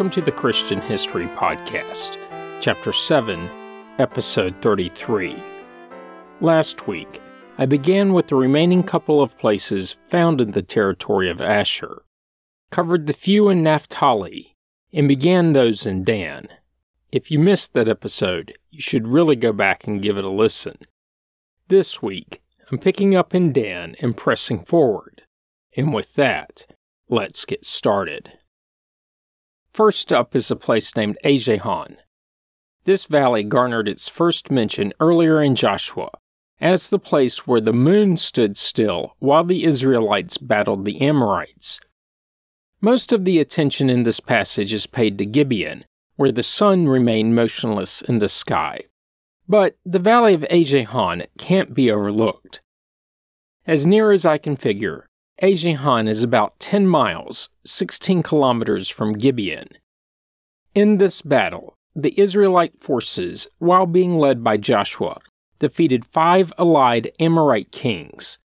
Welcome to the Christian History Podcast, Chapter 7, Episode 33. Last week, I began with the remaining couple of places found in the territory of Asher, covered the few in Naphtali, and began those in Dan. If you missed that episode, you should really go back and give it a listen. This week, I'm picking up in Dan and pressing forward. And with that, let's get started. First up is a place named Ajalon. This valley garnered its first mention earlier in Joshua as the place where the moon stood still while the Israelites battled the Amorites. Most of the attention in this passage is paid to Gibeon, where the sun remained motionless in the sky. But the valley of Ajalon can't be overlooked. As near as I can figure, Ajalon is about 10 miles, 16 kilometers from Gibeon. In this battle, the Israelite forces, while being led by Joshua, defeated five allied Amorite kings.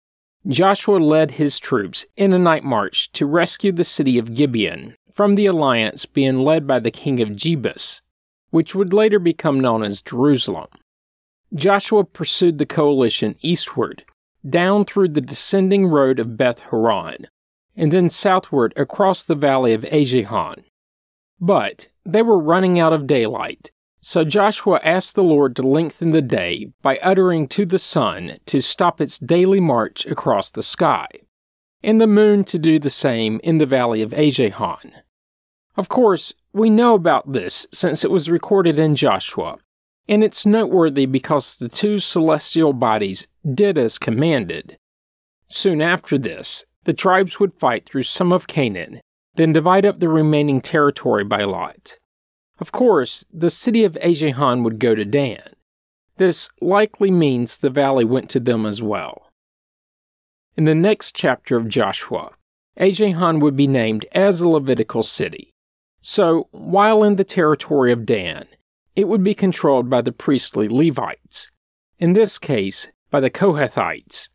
Joshua led his troops in a night march to rescue the city of Gibeon from the alliance being led by the king of Jebus, which would later become known as Jerusalem. Joshua pursued the coalition eastward down through the descending road of Beth Horon, and then southward across the valley of Ajalon. But they were running out of daylight, so Joshua asked the Lord to lengthen the day by uttering to the sun to stop its daily march across the sky, and the moon to do the same in the valley of Ajalon. Of course, we know about this since it was recorded in Joshua, and it's noteworthy because the two celestial bodies did as commanded. Soon after this, the tribes would fight through some of Canaan, then divide up the remaining territory by lot. Of course, the city of Ajalon would go to Dan. This likely means the valley went to them as well. In the next chapter of Joshua, Ajalon would be named as a Levitical city. So, while in the territory of Dan, it would be controlled by the priestly Levites, in this case, by the Kohathites.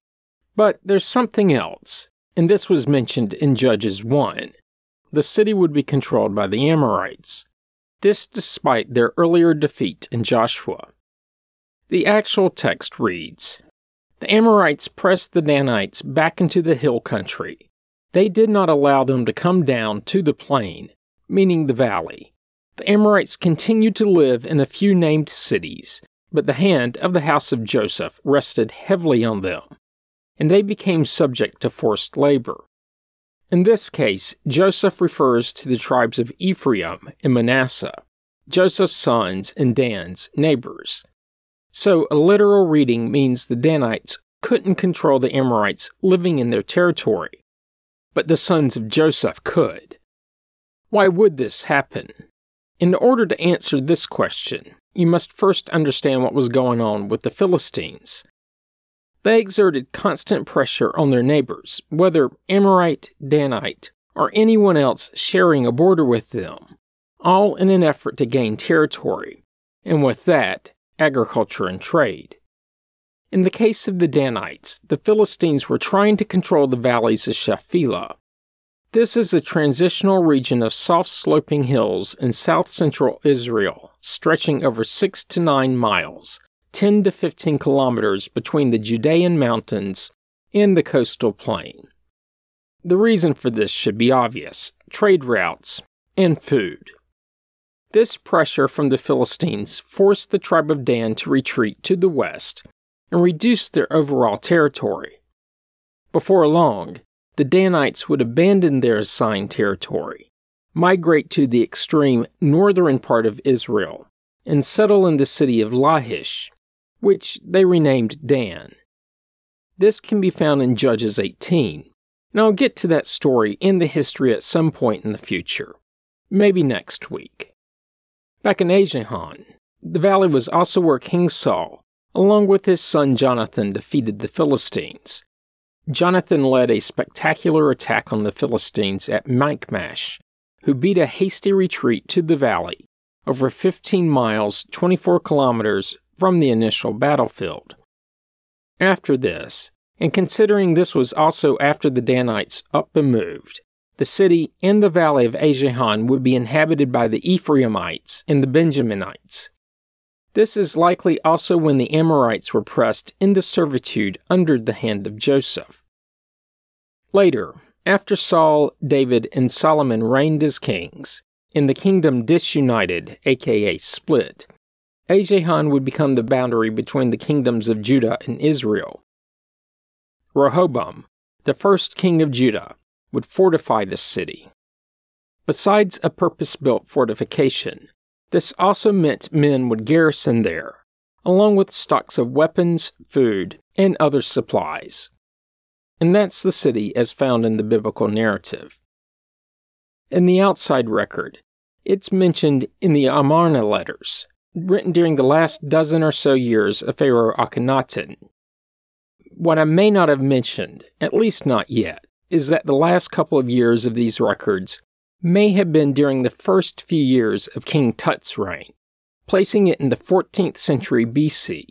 But there's something else, and this was mentioned in Judges 1. The city would be controlled by the Amorites. This despite their earlier defeat in Joshua. The actual text reads The Amorites pressed the Danites back into the hill country. They did not allow them to come down to the plain, meaning the valley the Amorites continued to live in a few named cities, but the hand of the house of Joseph rested heavily on them, and they became subject to forced labor. In this case, Joseph refers to the tribes of Ephraim and Manasseh, Joseph's sons and Dan's neighbors. So a literal reading means the Danites couldn't control the Amorites living in their territory, but the sons of Joseph could. Why would this happen? In order to answer this question, you must first understand what was going on with the Philistines. They exerted constant pressure on their neighbors, whether Amorite, Danite, or anyone else sharing a border with them, all in an effort to gain territory, and with that, agriculture and trade. In the case of the Danites, the Philistines were trying to control the valleys of Shephelah, this is a transitional region of soft sloping hills in south central Israel, stretching over 6 to 9 miles, 10 to 15 kilometers between the Judean mountains and the coastal plain. The reason for this should be obvious trade routes and food. This pressure from the Philistines forced the tribe of Dan to retreat to the west and reduce their overall territory. Before long, the Danites would abandon their assigned territory, migrate to the extreme northern part of Israel, and settle in the city of Laish, which they renamed Dan. This can be found in Judges 18, and I'll get to that story in the history at some point in the future, maybe next week. Back in Ajalon, the valley was also where King Saul, along with his son Jonathan, defeated the Philistines Jonathan led a spectacular attack on the Philistines at Michmash, who beat a hasty retreat to the valley, over 15 miles, 24 kilometers from the initial battlefield. After this, and considering this was also after the Danites up and moved, the city and the valley of Ajalon would be inhabited by the Ephraimites and the Benjaminites. This is likely also when the Amorites were pressed into servitude under the hand of Joseph. Later, after Saul, David, and Solomon reigned as kings, and the kingdom disunited, aka split, Ajalon would become the boundary between the kingdoms of Judah and Israel. Rehoboam, the first king of Judah, would fortify the city. Besides a purpose built fortification, this also meant men would garrison there, along with stocks of weapons, food, and other supplies. And that's the city as found in the biblical narrative. In the outside record, it's mentioned in the Amarna letters, written during the last dozen or so years of Pharaoh Akhenaten. What I may not have mentioned, at least not yet, is that the last couple of years of these records may have been during the first few years of King Tut's reign, placing it in the 14th century BC,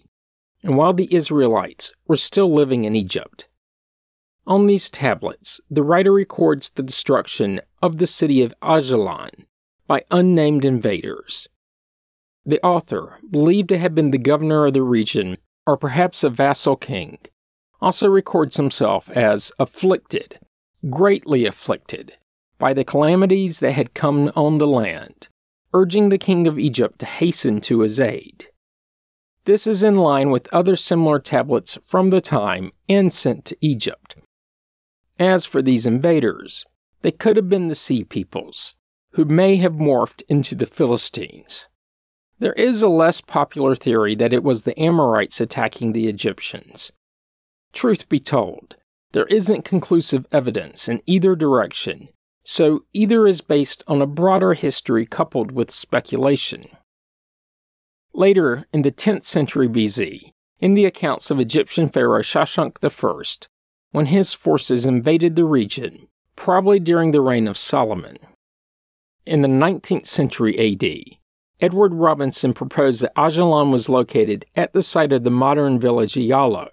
and while the Israelites were still living in Egypt. On these tablets, the writer records the destruction of the city of Ajalon by unnamed invaders. The author, believed to have been the governor of the region, or perhaps a vassal king, also records himself as afflicted greatly afflicted by the calamities that had come on the land, urging the king of Egypt to hasten to his aid. This is in line with other similar tablets from the time and sent to Egypt. As for these invaders, they could have been the sea peoples, who may have morphed into the Philistines. There is a less popular theory that it was the Amorites attacking the Egyptians. Truth be told, there isn't conclusive evidence in either direction, so either is based on a broader history coupled with speculation. Later, in the 10th century BC, in the accounts of Egyptian pharaoh Shoshank I, when his forces invaded the region, probably during the reign of Solomon. In the 19th century AD, Edward Robinson proposed that Ajalon was located at the site of the modern village Yalo,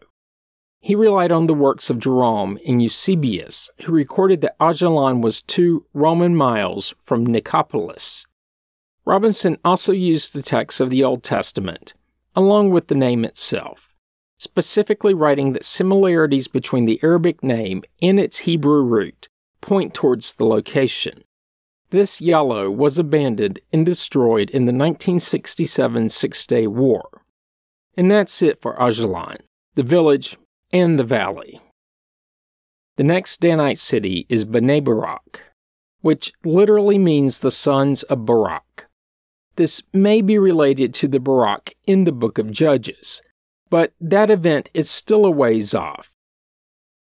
he relied on the works of Jerome and Eusebius, who recorded that Ajalon was two Roman miles from Nicopolis. Robinson also used the text of the Old Testament, along with the name itself, specifically writing that similarities between the Arabic name and its Hebrew root point towards the location. This Yalo was abandoned and destroyed in the 1967 Six Day War. And that's it for Ajalon, the village and the valley. The next Danite city is Bnei Barak, which literally means the sons of Barak. This may be related to the Barak in the book of Judges, but that event is still a ways off.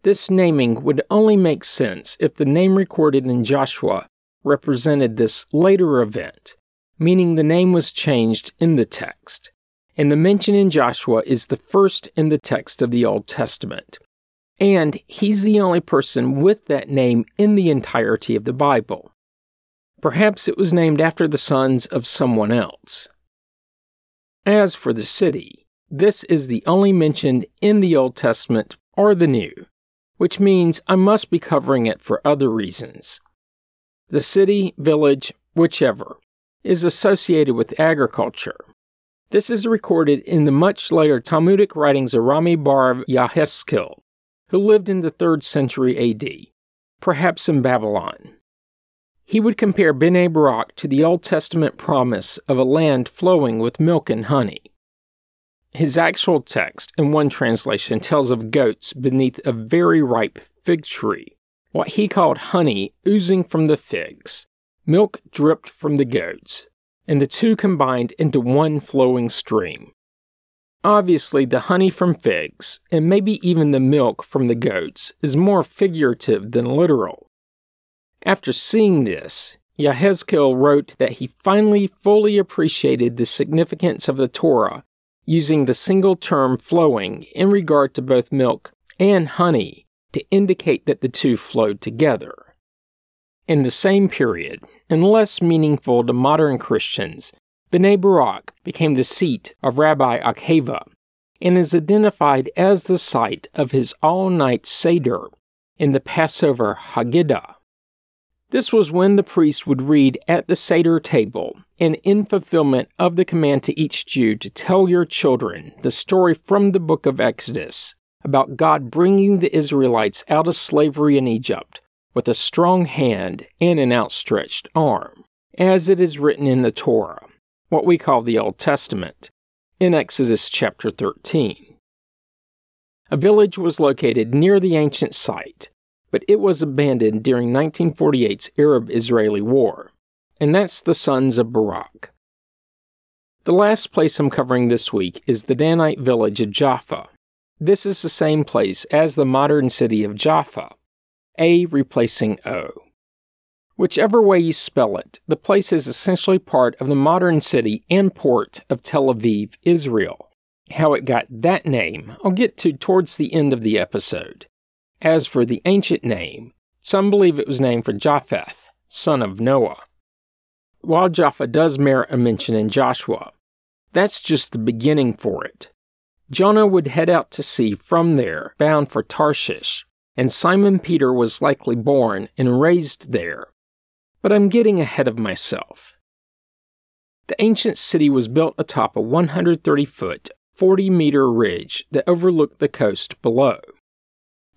This naming would only make sense if the name recorded in Joshua represented this later event, meaning the name was changed in the text and the mention in Joshua is the first in the text of the Old Testament. And he's the only person with that name in the entirety of the Bible. Perhaps it was named after the sons of someone else. As for the city, this is the only mention in the Old Testament or the New, which means I must be covering it for other reasons. The city, village, whichever, is associated with agriculture, this is recorded in the much later Talmudic writings of Rami bar Yahezkel, who lived in the 3rd century AD, perhaps in Babylon. He would compare Bnei Barak to the Old Testament promise of a land flowing with milk and honey. His actual text, in one translation, tells of goats beneath a very ripe fig tree, what he called honey oozing from the figs. Milk dripped from the goats, and the two combined into one flowing stream. Obviously, the honey from figs, and maybe even the milk from the goats, is more figurative than literal. After seeing this, Yahezkel wrote that he finally fully appreciated the significance of the Torah using the single term flowing in regard to both milk and honey to indicate that the two flowed together. In the same period, and less meaningful to modern Christians, Bnei Barak became the seat of Rabbi Akiva and is identified as the site of his all night Seder in the Passover Haggadah. This was when the priest would read at the Seder table, and in fulfillment of the command to each Jew to tell your children the story from the book of Exodus about God bringing the Israelites out of slavery in Egypt with a strong hand and an outstretched arm, as it is written in the Torah, what we call the Old Testament, in Exodus chapter 13. A village was located near the ancient site but it was abandoned during 1948's Arab Israeli War, and that's the sons of Barak. The last place I'm covering this week is the Danite village of Joffa. This is the same place as the modern city of Jaffa, A replacing O. Whichever way you spell it, the place is essentially part of the modern city and port of Tel Aviv, Israel. How it got that name, I'll get to towards the end of the episode. As for the ancient name, some believe it was named for Japheth, son of Noah. While Jaffa does merit a mention in Joshua, that's just the beginning for it. Jonah would head out to sea from there, bound for Tarshish, and Simon Peter was likely born and raised there. But I'm getting ahead of myself. The ancient city was built atop a 130 foot, 40 meter ridge that overlooked the coast below.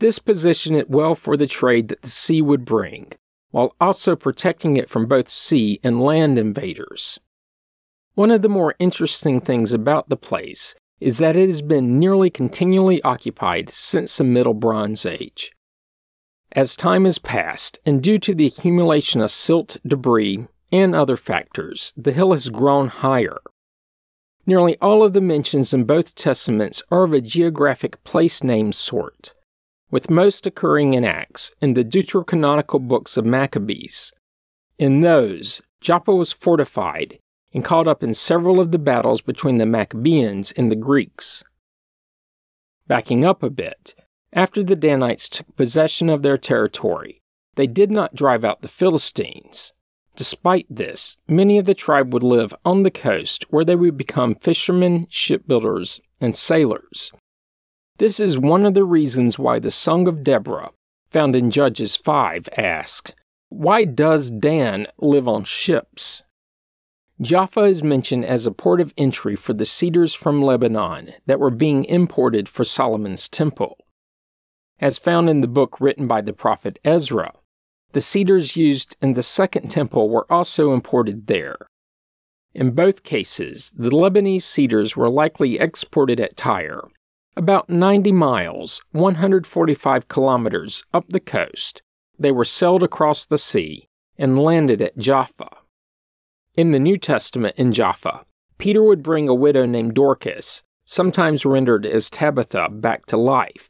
This positioned it well for the trade that the sea would bring, while also protecting it from both sea and land invaders. One of the more interesting things about the place is that it has been nearly continually occupied since the Middle Bronze Age. As time has passed, and due to the accumulation of silt, debris, and other factors, the hill has grown higher. Nearly all of the mentions in both testaments are of a geographic place name sort, with most occurring in Acts and the deuterocanonical books of Maccabees. In those, Joppa was fortified and caught up in several of the battles between the Maccabeans and the Greeks. Backing up a bit, after the Danites took possession of their territory, they did not drive out the Philistines. Despite this, many of the tribe would live on the coast where they would become fishermen, shipbuilders, and sailors. This is one of the reasons why the Song of Deborah, found in Judges 5, asks, Why does Dan live on ships? Jaffa is mentioned as a port of entry for the cedars from Lebanon that were being imported for Solomon's temple. As found in the book written by the prophet Ezra, the cedars used in the second temple were also imported there. In both cases, the Lebanese cedars were likely exported at Tyre about 90 miles, 145 kilometers up the coast, they were sailed across the sea and landed at Jaffa. In the New Testament in Jaffa, Peter would bring a widow named Dorcas, sometimes rendered as Tabitha, back to life.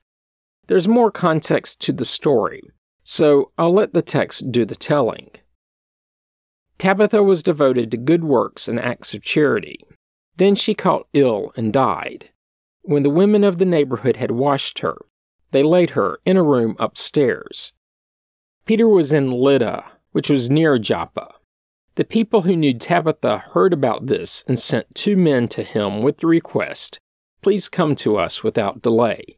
There's more context to the story, so I'll let the text do the telling. Tabitha was devoted to good works and acts of charity. Then she caught ill and died. When the women of the neighborhood had washed her, they laid her in a room upstairs. Peter was in Lydda, which was near Joppa. The people who knew Tabitha heard about this and sent two men to him with the request, Please come to us without delay.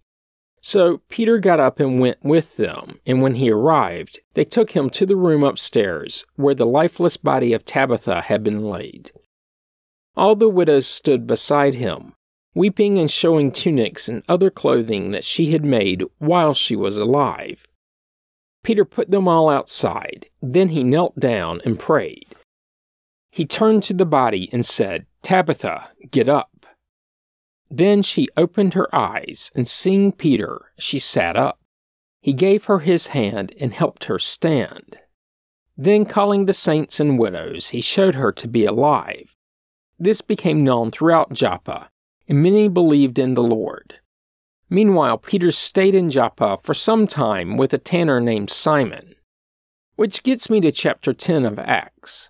So Peter got up and went with them, and when he arrived, they took him to the room upstairs where the lifeless body of Tabitha had been laid. All the widows stood beside him, weeping and showing tunics and other clothing that she had made while she was alive. Peter put them all outside. Then he knelt down and prayed. He turned to the body and said, Tabitha, get up. Then she opened her eyes, and seeing Peter, she sat up. He gave her his hand and helped her stand. Then, calling the saints and widows, he showed her to be alive. This became known throughout Joppa, and many believed in the Lord. Meanwhile, Peter stayed in Joppa for some time with a tanner named Simon, which gets me to chapter 10 of Acts.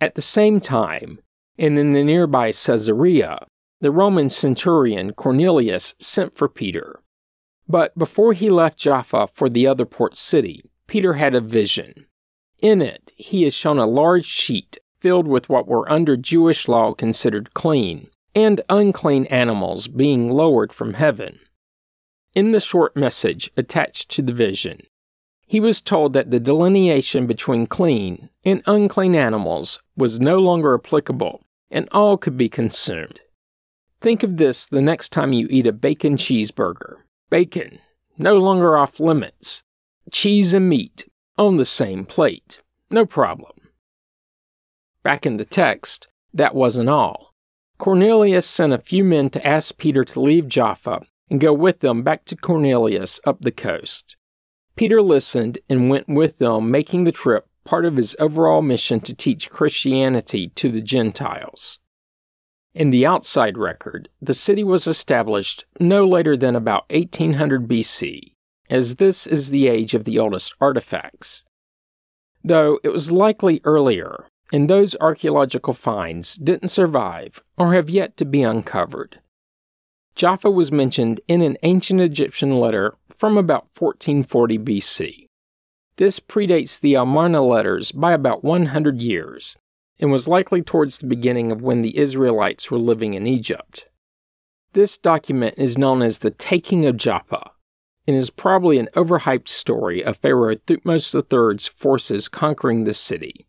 At the same time, and in the nearby Caesarea, the Roman centurion Cornelius sent for Peter. But before he left Jaffa for the other port city, Peter had a vision. In it, he is shown a large sheet filled with what were under Jewish law considered clean, and unclean animals being lowered from heaven. In the short message attached to the vision, he was told that the delineation between clean and unclean animals was no longer applicable and all could be consumed. Think of this the next time you eat a bacon cheeseburger. Bacon, no longer off limits. Cheese and meat, on the same plate. No problem. Back in the text, that wasn't all. Cornelius sent a few men to ask Peter to leave Jaffa and go with them back to Cornelius up the coast. Peter listened and went with them, making the trip part of his overall mission to teach Christianity to the Gentiles. In the outside record, the city was established no later than about 1800 BC, as this is the age of the oldest artifacts. Though it was likely earlier, and those archaeological finds didn't survive or have yet to be uncovered. Jaffa was mentioned in an ancient Egyptian letter from about 1440 BC. This predates the Amarna letters by about 100 years and was likely towards the beginning of when the Israelites were living in Egypt. This document is known as the Taking of Joppa and is probably an overhyped story of Pharaoh Thutmose III's forces conquering the city.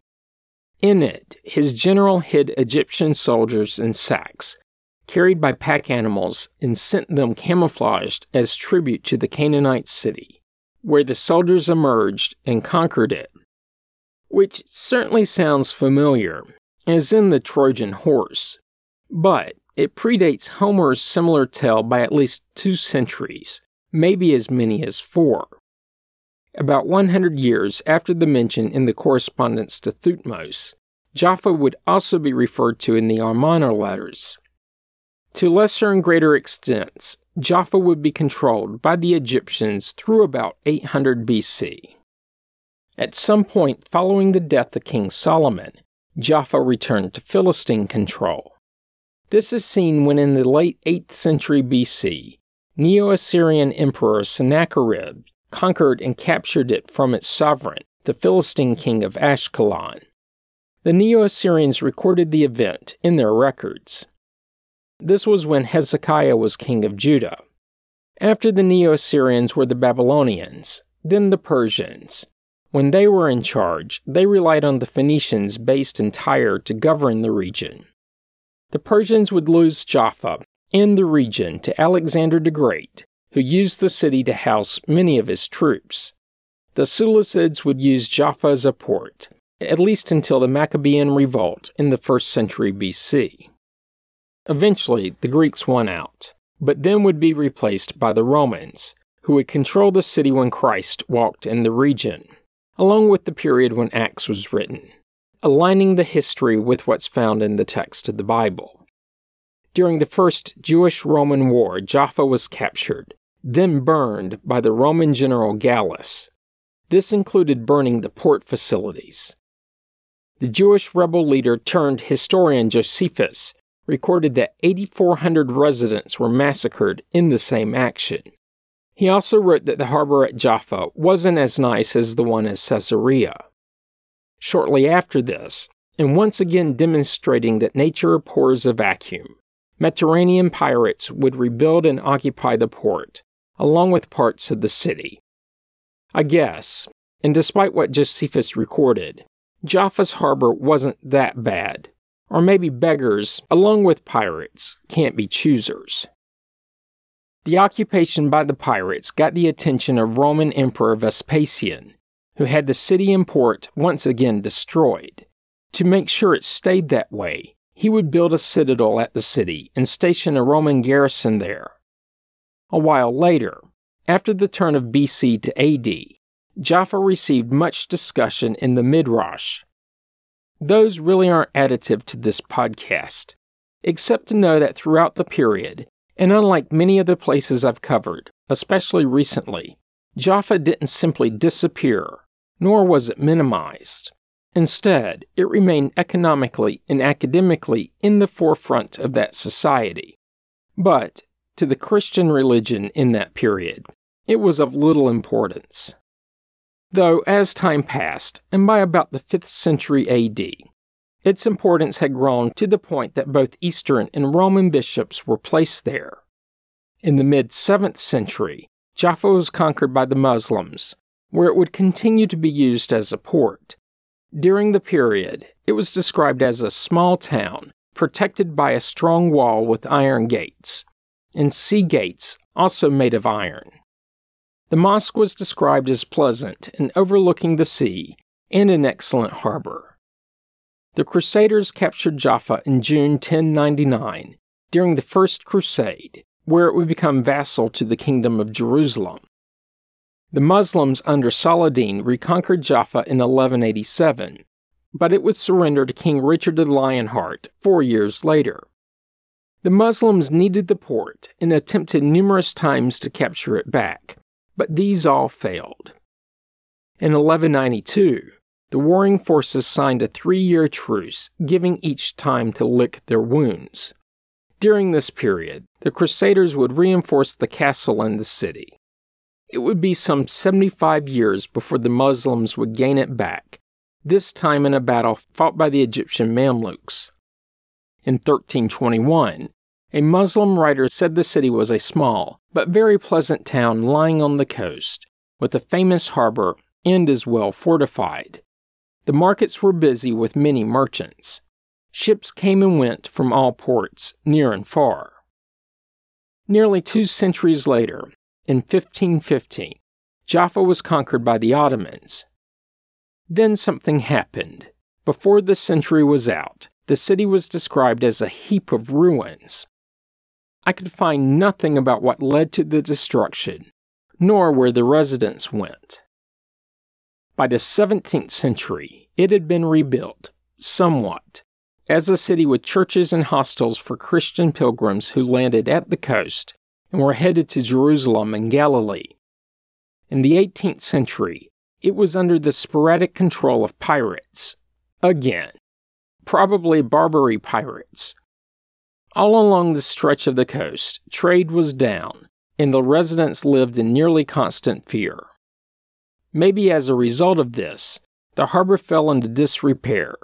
In it, his general hid Egyptian soldiers in sacks, carried by pack animals, and sent them camouflaged as tribute to the Canaanite city where the soldiers emerged and conquered it, which certainly sounds familiar, as in the Trojan horse, but it predates Homer's similar tale by at least two centuries, maybe as many as four. About 100 years after the mention in the correspondence to Thutmose, Jaffa would also be referred to in the Amarna letters. To lesser and greater extents, Jaffa would be controlled by the Egyptians through about 800 BC. At some point following the death of King Solomon, Jaffa returned to Philistine control. This is seen when in the late 8th century BC, Neo Assyrian Emperor Sennacherib conquered and captured it from its sovereign, the Philistine king of Ashkelon. The Neo Assyrians recorded the event in their records. This was when Hezekiah was king of Judah. After the Neo Assyrians were the Babylonians, then the Persians. When they were in charge, they relied on the Phoenicians based in Tyre to govern the region. The Persians would lose Jaffa and the region to Alexander the Great, who used the city to house many of his troops. The Seleucids would use Jaffa as a port, at least until the Maccabean revolt in the first century BC. Eventually, the Greeks won out, but then would be replaced by the Romans, who would control the city when Christ walked in the region, along with the period when Acts was written, aligning the history with what's found in the text of the Bible. During the First Jewish Roman War, Jaffa was captured, then burned by the Roman general Gallus. This included burning the port facilities. The Jewish rebel leader turned historian Josephus recorded that 8,400 residents were massacred in the same action. He also wrote that the harbor at Jaffa wasn't as nice as the one at Caesarea. Shortly after this, and once again demonstrating that nature abhors a vacuum, Mediterranean pirates would rebuild and occupy the port, along with parts of the city. I guess, and despite what Josephus recorded, Jaffa's harbor wasn't that bad, or maybe beggars, along with pirates, can't be choosers. The occupation by the pirates got the attention of Roman Emperor Vespasian, who had the city and port once again destroyed. To make sure it stayed that way, he would build a citadel at the city and station a Roman garrison there. A while later, after the turn of BC to AD, Jaffa received much discussion in the Midrash, those really aren't additive to this podcast, except to know that throughout the period, and unlike many other places I've covered, especially recently, Jaffa didn't simply disappear, nor was it minimized. Instead, it remained economically and academically in the forefront of that society. But, to the Christian religion in that period, it was of little importance. Though, as time passed, and by about the 5th century AD, its importance had grown to the point that both Eastern and Roman bishops were placed there. In the mid 7th century, Jaffa was conquered by the Muslims, where it would continue to be used as a port. During the period, it was described as a small town protected by a strong wall with iron gates, and sea gates also made of iron. The mosque was described as pleasant and overlooking the sea and an excellent harbor. The Crusaders captured Jaffa in June 1099 during the First Crusade, where it would become vassal to the Kingdom of Jerusalem. The Muslims under Saladin reconquered Jaffa in 1187, but it was surrendered to King Richard the Lionheart four years later. The Muslims needed the port and attempted numerous times to capture it back, but these all failed. In 1192, the warring forces signed a three year truce, giving each time to lick their wounds. During this period, the Crusaders would reinforce the castle and the city. It would be some 75 years before the Muslims would gain it back, this time in a battle fought by the Egyptian Mamluks. In 1321, a Muslim writer said the city was a small but very pleasant town lying on the coast, with a famous harbor and is well fortified. The markets were busy with many merchants. Ships came and went from all ports, near and far. Nearly two centuries later, in 1515, Jaffa was conquered by the Ottomans. Then something happened. Before the century was out, the city was described as a heap of ruins. I could find nothing about what led to the destruction, nor where the residents went. By the 17th century, it had been rebuilt, somewhat, as a city with churches and hostels for Christian pilgrims who landed at the coast and were headed to Jerusalem and Galilee. In the 18th century, it was under the sporadic control of pirates. Again, probably Barbary pirates all along the stretch of the coast, trade was down, and the residents lived in nearly constant fear. Maybe as a result of this, the harbor fell into disrepair,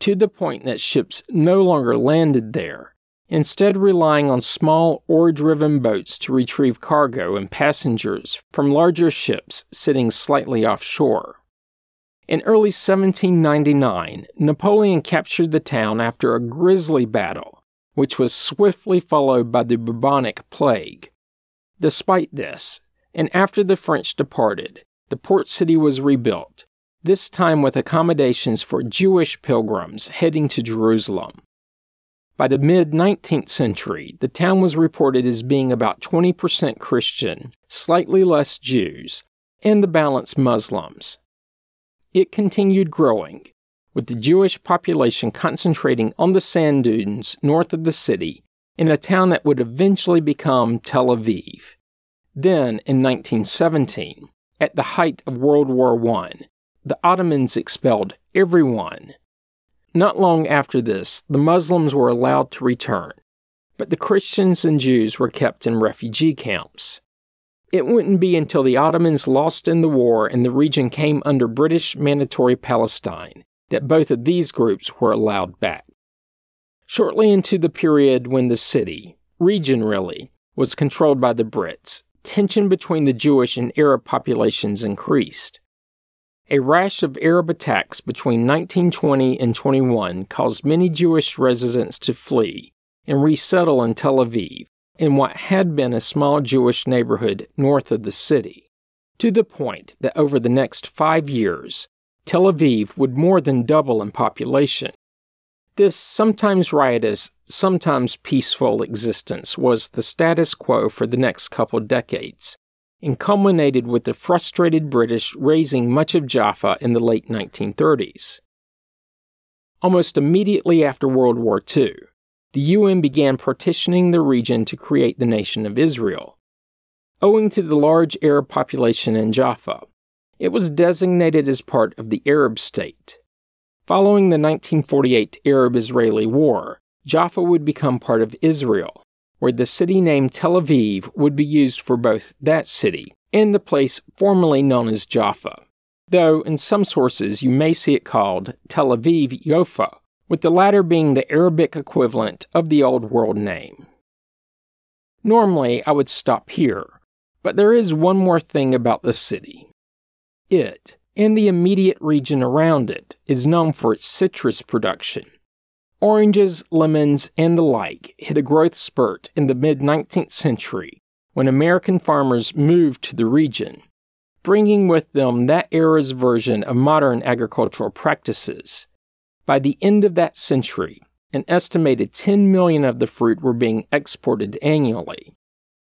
to the point that ships no longer landed there, instead relying on small oar driven boats to retrieve cargo and passengers from larger ships sitting slightly offshore. In early 1799, Napoleon captured the town after a grisly battle which was swiftly followed by the bubonic plague. Despite this, and after the French departed, the port city was rebuilt, this time with accommodations for Jewish pilgrims heading to Jerusalem. By the mid 19th century, the town was reported as being about 20% Christian, slightly less Jews, and the balance Muslims. It continued growing, with the Jewish population concentrating on the sand dunes north of the city in a town that would eventually become Tel Aviv. Then, in 1917, at the height of World War I, the Ottomans expelled everyone. Not long after this, the Muslims were allowed to return, but the Christians and Jews were kept in refugee camps. It wouldn't be until the Ottomans lost in the war and the region came under British Mandatory Palestine that both of these groups were allowed back. Shortly into the period when the city, region really, was controlled by the Brits, tension between the Jewish and Arab populations increased. A rash of Arab attacks between 1920 and 21 caused many Jewish residents to flee and resettle in Tel Aviv, in what had been a small Jewish neighborhood north of the city, to the point that over the next five years, Tel Aviv would more than double in population. This sometimes riotous, sometimes peaceful existence was the status quo for the next couple decades, and culminated with the frustrated British razing much of Jaffa in the late 1930s. Almost immediately after World War II, the UN began partitioning the region to create the nation of Israel. Owing to the large Arab population in Jaffa, it was designated as part of the Arab state. Following the 1948 Arab Israeli War, Jaffa would become part of Israel, where the city name Tel Aviv would be used for both that city and the place formerly known as Jaffa, though in some sources you may see it called Tel Aviv Yofa, with the latter being the Arabic equivalent of the Old World name. Normally, I would stop here, but there is one more thing about the city. It, and the immediate region around it, is known for its citrus production. Oranges, lemons, and the like hit a growth spurt in the mid 19th century when American farmers moved to the region, bringing with them that era's version of modern agricultural practices. By the end of that century, an estimated 10 million of the fruit were being exported annually.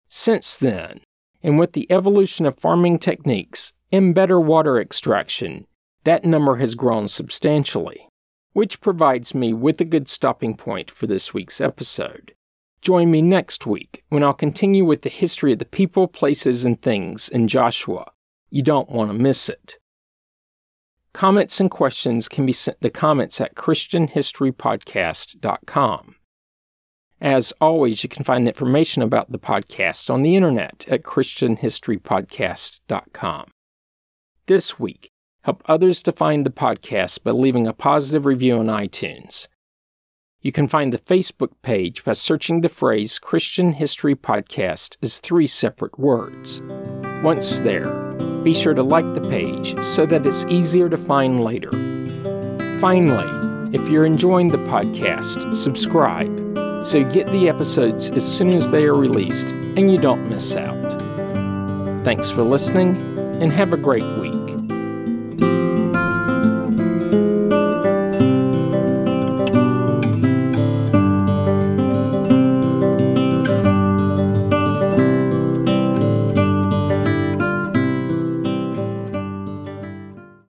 Since then, and with the evolution of farming techniques and better water extraction, that number has grown substantially, which provides me with a good stopping point for this week's episode. Join me next week when I'll continue with the history of the people, places, and things in Joshua. You don't want to miss it. Comments and questions can be sent to comments at ChristianHistoryPodcast.com. As always, you can find information about the podcast on the internet at ChristianHistoryPodcast.com. This week, help others to find the podcast by leaving a positive review on iTunes. You can find the Facebook page by searching the phrase Christian History Podcast as three separate words. Once there, be sure to like the page so that it's easier to find later. Finally, if you're enjoying the podcast, subscribe so you get the episodes as soon as they are released and you don't miss out. Thanks for listening and have a great week.